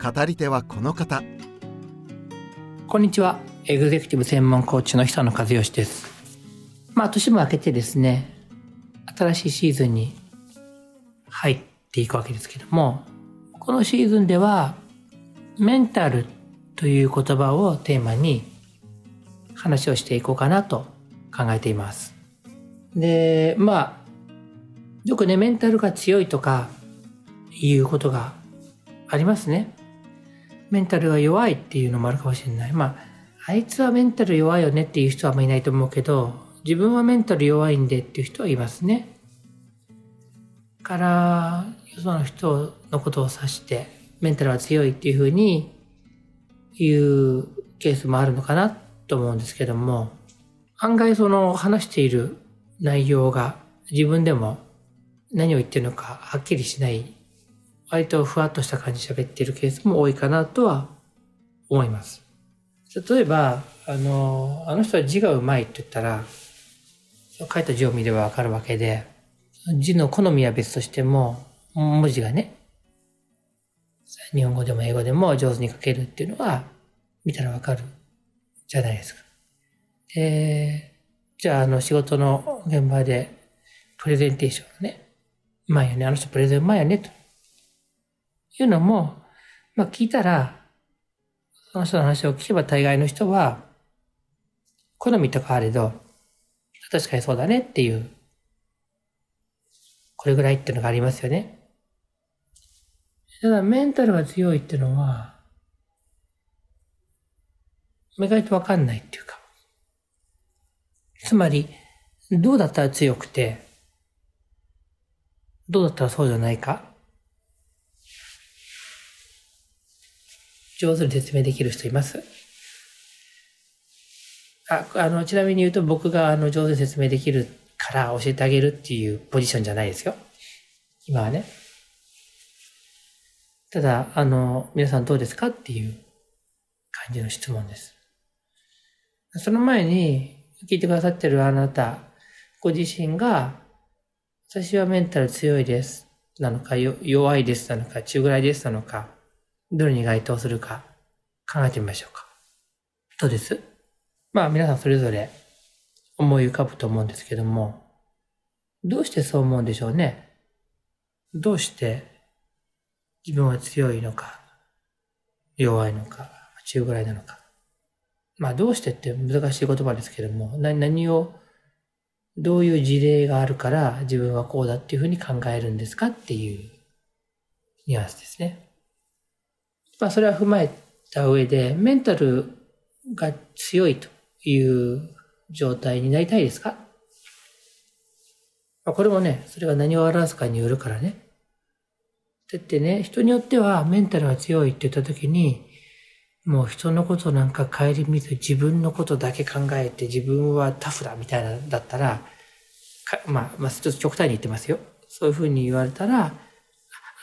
語り手はこの方。こんにちは。エグゼクティブ専門コーチの久野和義です。まあ年も明けてですね新しいシーズンに入っていくわけですけどもこのシーズンではメンタルという言葉をテーマに話をしていこうかなと考えています。でまあよくねメンタルが強いとかいうことがありますね。メンタルが弱いっていうのもあるかもしれない。まああいつはメンタル弱いよねっていう人はあんまりいないと思うけど自分はメンタル弱いんでっていう人はいますね。からよその人のことを指してメンタルは強いっていうふうに言うケースもあるのかなと思うんですけども案外その話している内容が自分でも何を言ってるのかはっきりしない割とふわっとした感じで喋ってるケースも多いかなとは思います。例えば、あの、あの人は字がうまいって言ったら、書いた字を見ればわかるわけで、字の好みは別としても、文字がね、日本語でも英語でも上手に書けるっていうのは、見たらわかるじゃないですか。えー、じゃあ、あの、仕事の現場で、プレゼンテーションね、うまいよね、あの人プレゼンうまいよね、というのも、まあ聞いたら、その人の話を聞けば大概の人は、好みとかあれど、確かにそうだねっていう、これぐらいっていうのがありますよね。ただメンタルが強いっていうのは、意外とわかんないっていうか。つまり、どうだったら強くて、どうだったらそうじゃないか上手に説明できる人います？あ、あの、ちなみに言うと僕があの上手に説明できるから教えてあげるっていうポジションじゃないですよ。今はね。ただ、あの、皆さんどうですかっていう感じの質問です。その前に聞いてくださってるあなた、ご自身が、私はメンタル強いです。なのか、弱いですなのか、中ぐらいですなのか、どれに該当するか考えてみましょうか。どうです？まあ皆さんそれぞれ思い浮かぶと思うんですけども、どうしてそう思うんでしょうね？どうして自分は強いのか、弱いのか、中ぐらいなのか。まあどうしてって難しい言葉ですけども、何を、どういう事例があるから自分はこうだっていうふうに考えるんですかっていうニュアンスですね。まあ、それは踏まえた上で、メンタルが強いという状態になりたいですか？まあ、これもね、それが何を表すかによるからね。だってね、人によってはメンタルが強いって言った時に、もう人のことなんか顧みず自分のことだけ考えて自分はタフだみたいなだったら、まあ、まあ、ちょっと極端に言ってますよ。そういうふうに言われたら、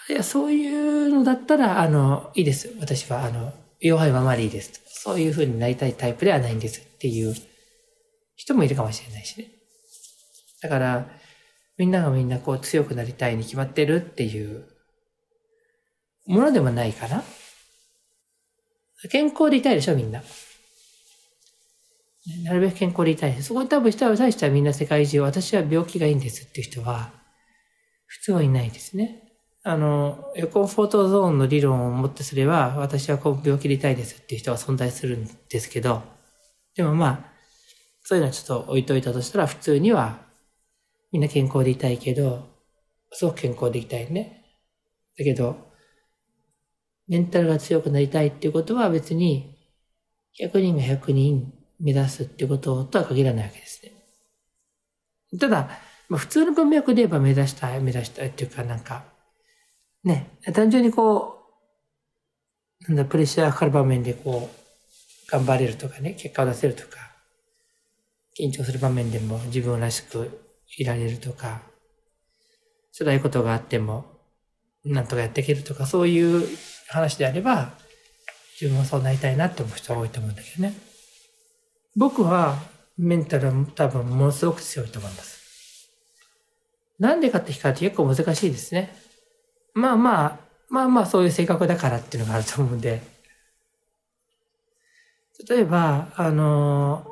いや、そういうのだったら、あの、いいです。私は、あの、弱いままでいいです。そういう風になりたいタイプではないんですっていう人もいるかもしれないしね。だから、みんながみんなこう強くなりたいに決まってるっていうものでもないかな。健康でいたいでしょ、みんな。なるべく健康でいたい。そこに多分人は対してはみんな世界中、私は病気がいいんですっていう人は、普通はいないですね。あの、エコンフォートゾーンの理論をもってすれば、私はこう病気でいたいですっていう人は存在するんですけど、でもまあ、そういうのはちょっと置いといたとしたら、普通には、みんな健康でいたいけど、すごく健康でいたいね。だけど、メンタルが強くなりたいっていうことは別に、100人が100人目指すっていうこととは限らないわけですね。ただ、まあ、普通の文脈で言えば目指したい、目指したいっていうかなんか、ね、単純にこうなんだ、プレッシャーかかる場面でこう、頑張れるとかね、結果を出せるとか、緊張する場面でも自分らしくいられるとか、辛いことがあっても、なんとかやっていけるとか、そういう話であれば、自分はそうなりたいなって思う人は多いと思うんだけどね。僕はメンタルは多分ものすごく強いと思います。なんでかって聞かれて結構難しいですね。まあまあ、まあまあそういう性格だからっていうのがあると思うんで。例えば、あの、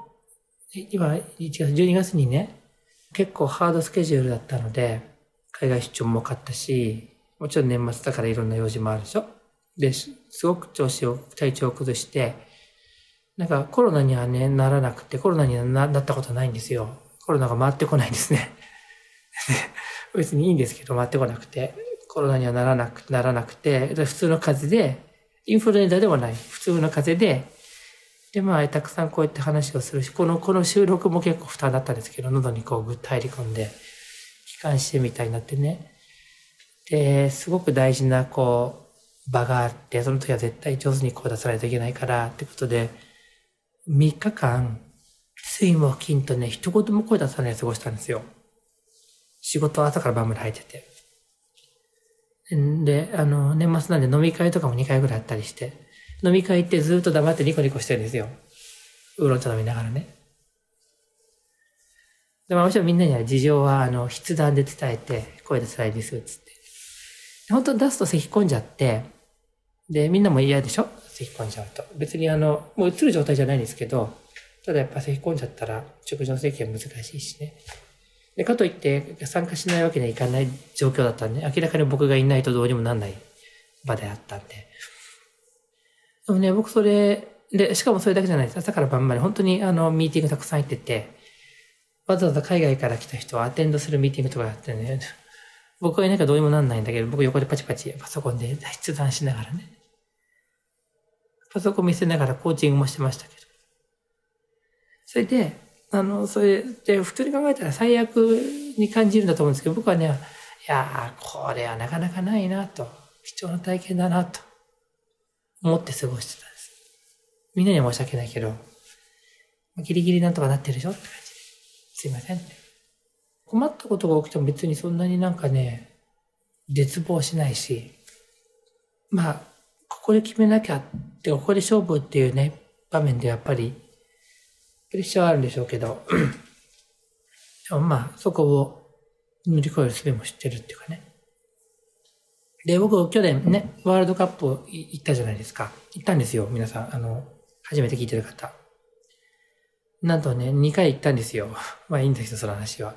今、1月、12月にね、結構ハードスケジュールだったので、海外出張も多かったし、もちろん年末だからいろんな用事もあるでしょで、すごく調子を、体調を崩して、なんかコロナにはね、ならなくて、コロナにはなったことないんですよ。コロナが回ってこないんですね。別にいいんですけど、回ってこなくて。コロナにはならなく、ならなくて、普通の風邪で、インフルエンザでもない、普通の風邪で、で、まあ、たくさんこうやって話をするし、この、この収録も結構負担だったんですけど、喉にこうぐっと入り込んで、気管支みたいになってね。で、すごく大事な、こう、場があって、その時は絶対上手にこう出さないといけないから、ってことで、3日間、水木金とね、一言も声出さないで過ごしたんですよ。仕事は朝から晩まで入ってて。で、あの、年末なんで飲み会とかも2回ぐらいあったりして、飲み会ってずっと黙ってニコニコしてるんですよ。ウーロン茶飲みながらね。でももちろんみんなには事情は、あの、筆談で伝えて、声出さないです、つって。本当出すと咳込んじゃって、で、みんなも嫌でしょ？咳込んじゃうと。別にあの、もう映る状態じゃないんですけど、ただやっぱ咳込んじゃったら、食事の席は難しいしね。で、かといって参加しないわけにはいかない状況だったんで、明らかに僕がいないとどうにもなんない場であったんで。でもね、僕それ、で、しかもそれだけじゃないです。朝から晩まで本当にあの、ミーティングたくさん入ってて、わざわざ海外から来た人はアテンドするミーティングとかやってね、僕はいないからどうにもなんないんだけど、僕横でパチパチパソコンで筆談しながらね。パソコン見せながらコーチングもしてましたけど。それで、あの、それで普通に考えたら最悪に感じるんだと思うんですけど、僕はね、いやこれはなかなかないなと、貴重な体験だなと思って過ごしてたんです。みんなには申し訳ないけど、ギリギリなんとかなってるでしょって感じで。すいません、困ったことが起きても別にそんなになんかね、絶望しないし、まあ、ここで決めなきゃって、ここで勝負っていうね、場面でやっぱりプレッシャーはあるんでしょうけど、でもまあ、そこを乗り越える術も知ってるっていうかね。で、僕、去年ね、ワールドカップ行ったじゃないですか。行ったんですよ、皆さん。あの、初めて聞いてる方。なんとね、2回行ったんですよ。まあいいんですよ、その話は。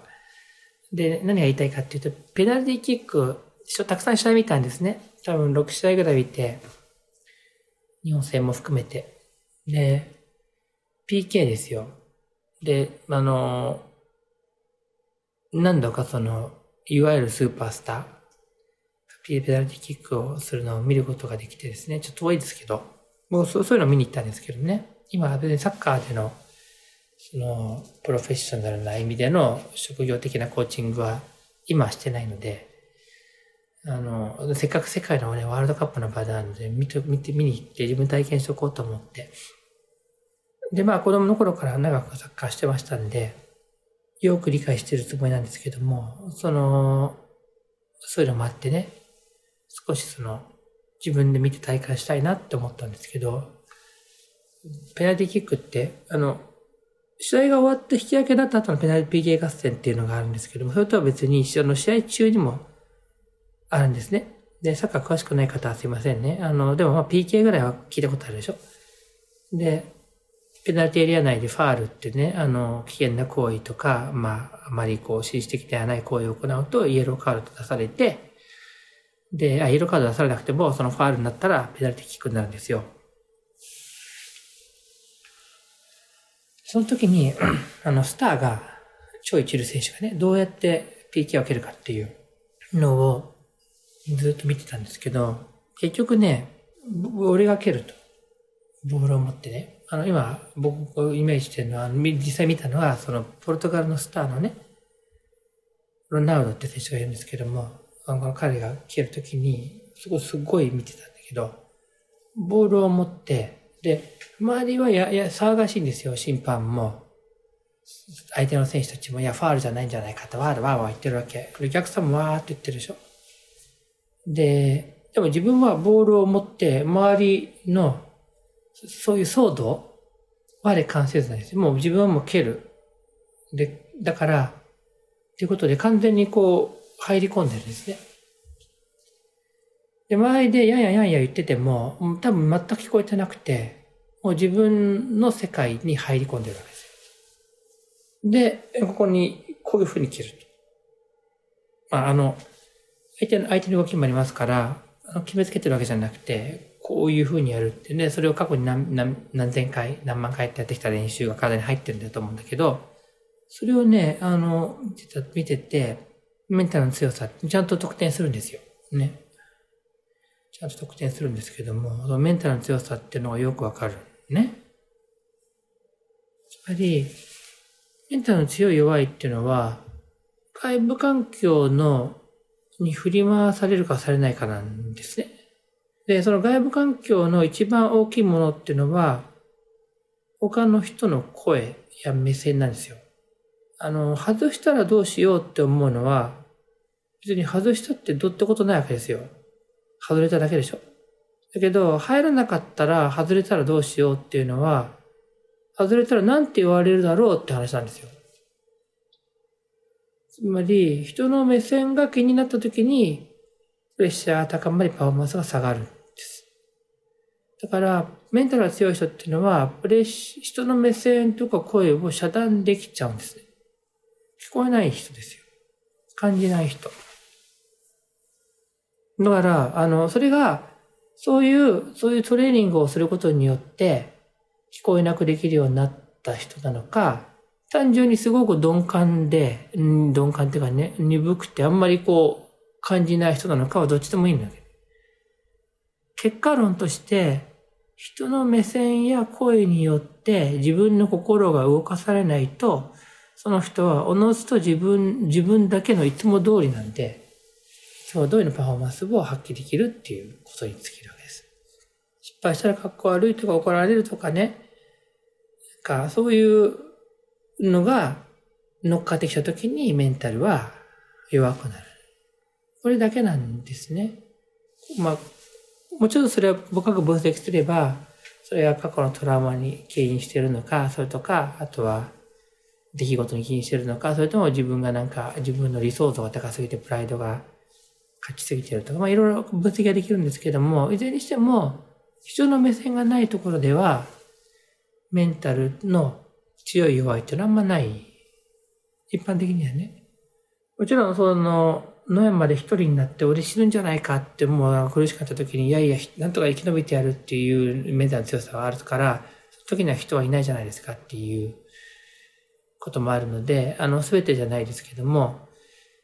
で、何が言いたいかっていうと、ペナルティキック、たくさん試合見たんですね。多分6試合ぐらい見て、日本戦も含めて。で、PK ですよ。で、あの、何度かその、いわゆるスーパースター、ペナルティキックをするのを見ることができてですね、ちょっと遠いですけど、もうそういうの見に行ったんですけどね、今は別にサッカーでの、その、プロフェッショナルな意味での職業的なコーチングは今してないので、あの、せっかく世界のね、ワールドカップの場なので、見て、見て、見に行って自分体験しとこうと思って、で、まあ子供の頃から長くサッカーしてましたんで、よく理解してるつもりなんですけども、その、そういうのもあってね、少しその、自分で見て大会したいなって思ったんですけど、ペナルティキックって、あの、試合が終わって引き分けだった後のペナルティ PK 合戦っていうのがあるんですけども、それとは別に、その試合中にもあるんですね。で、サッカー詳しくない方はすいませんね。あの、でもまあ PK ぐらいは聞いたことあるでしょ。で、ペナルティエリア内でファールってね、あの、危険な行為とか、まあ、あまりこう、紳士的ではない行為を行うと、イエローカードと出されて、で、あ、イエローカード出されなくても、そのファールになったら、ペナルティキックになるんですよ。その時に、あの、スターが、超一流選手がね、どうやって PK を受けるかっていうのをずっと見てたんですけど、結局ね、俺が蹴ると。ボールを持ってね。あの、今、僕がイメージしてるのは、実際見たのは、その、ポルトガルのスターのね、ロナウドって選手がいるんですけども、あの彼が消えるときに、すごい、すごい見てたんだけど、ボールを持って、で、周りはや、や、騒がしいんですよ、審判も。相手の選手たちも、いや、ファールじゃないんじゃないかと、わーわーわー言ってるわけ。お客さんもわーって言ってるでしょ。で、でも自分はボールを持って、周りの、そういう騒動？まで関せずなんです。もう自分はもう蹴る。で、だから、ということで完全にこう、入り込んでるんですね。で、周りでやんややんや言ってても、も多分全く聞こえてなくて、もう自分の世界に入り込んでるわけですよ。で、ここにこういうふうに切ると。まあ、あの、相手の、相手の動きもありますから、決めつけてるわけじゃなくて、こういうふうにやるってね、それを過去に何何何千回、何万回ってやってきた練習が体に入ってるんだと思うんだけど、それをね、あの、見てた見てて、メンタルの強さ、ちゃんと得点するんですよ。ね。ちゃんと得点するんですけども、そのメンタルの強さっていうのがよくわかる。ね。つまり、メンタルの強い弱いっていうのは、外部環境の、に振り回されるかされないかなんですね。で、その外部環境の一番大きいものっていうのは、他の人の声や目線なんですよ。あの、外したらどうしようって思うのは、別に外したってどうってことないわけですよ。外れただけでしょ。だけど、入らなかったら、外れたらどうしようっていうのは、外れたら何て言われるだろうって話なんですよ。つまり、人の目線が気になった時に、プレッシャーが高まりパフォーマンスが下がるんです。だから、メンタルが強い人っていうのは、プレッシ人の目線とか声を遮断できちゃうんですね。聞こえない人ですよ。感じない人。だから、あの、それが、そういう、そういうトレーニングをすることによって、聞こえなくできるようになった人なのか、単純にすごく鈍感で、鈍感っていうかね、鈍くてあんまりこう、感じない人なのかはどっちでもいいんだけど。結果論として、人の目線や声によって自分の心が動かされないと、その人はおのずと自分、自分だけのいつも通りなんで、いつも通りのパフォーマンスを発揮できるっていうことに尽きるわけです。失敗したら格好悪いとか怒られるとかね、なんかそういうのが乗っかってきた時にメンタルは弱くなる。これだけなんですね。まあ、もちろんそれは僕が分析すれば、それは過去のトラウマに起因しているのか、それとか、あとは出来事に起因しているのか、それとも自分がなんか自分の理想像が高すぎてプライドが勝ちすぎているとか、まあいろいろ分析ができるんですけども、いずれにしても人の目線がないところでは、メンタルの強い弱いっていうのはあんまない。一般的にはね。もちろんその、野山で一人になって俺死ぬんじゃないかってもう苦しかった時に、いやいや、なんとか生き延びてやるっていうメンタルの強さはあるから、その時には人はいないじゃないですかっていうこともあるので、あの、すべてじゃないですけども、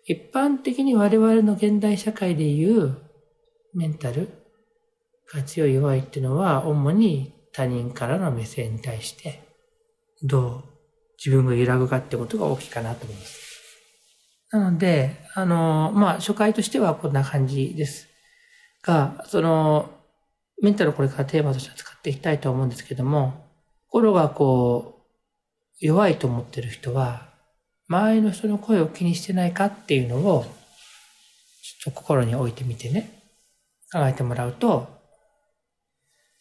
一般的に我々の現代社会でいうメンタルが強い弱いっていうのは、主に他人からの目線に対して、どう自分が揺らぐかってことが大きいかなと思います。なので、あの、まあ、初回としてはこんな感じです。が、その、メンタルをこれからテーマとして使っていきたいと思うんですけども、心がこう、弱いと思ってる人は、周りの人の声を気にしてないかっていうのを、ちょっと心に置いてみてね、考えてもらうと、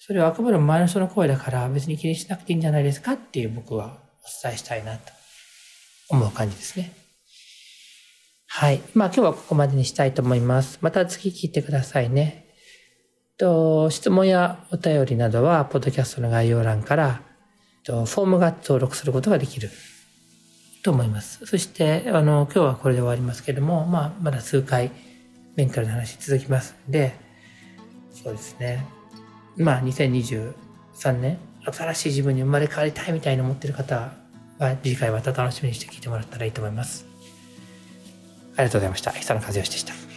それはあくまでも周りの人の声だから別に気にしなくていいんじゃないですかっていう僕はお伝えしたいなと思う感じですね。はい。まあ今日はここまでにしたいと思います。また次聞いてくださいね。と質問やお便りなどは、ポッドキャストの概要欄から、とフォームが登録することができると思います。そして、あの、今日はこれで終わりますけども、まあ、まだ数回メンタルの話続きますんで、そうですね。まあ、2023年、新しい自分に生まれ変わりたいみたいに思ってる方は、次回また楽しみにして聞いてもらったらいいと思います。ありがとうございました。久野和義でした。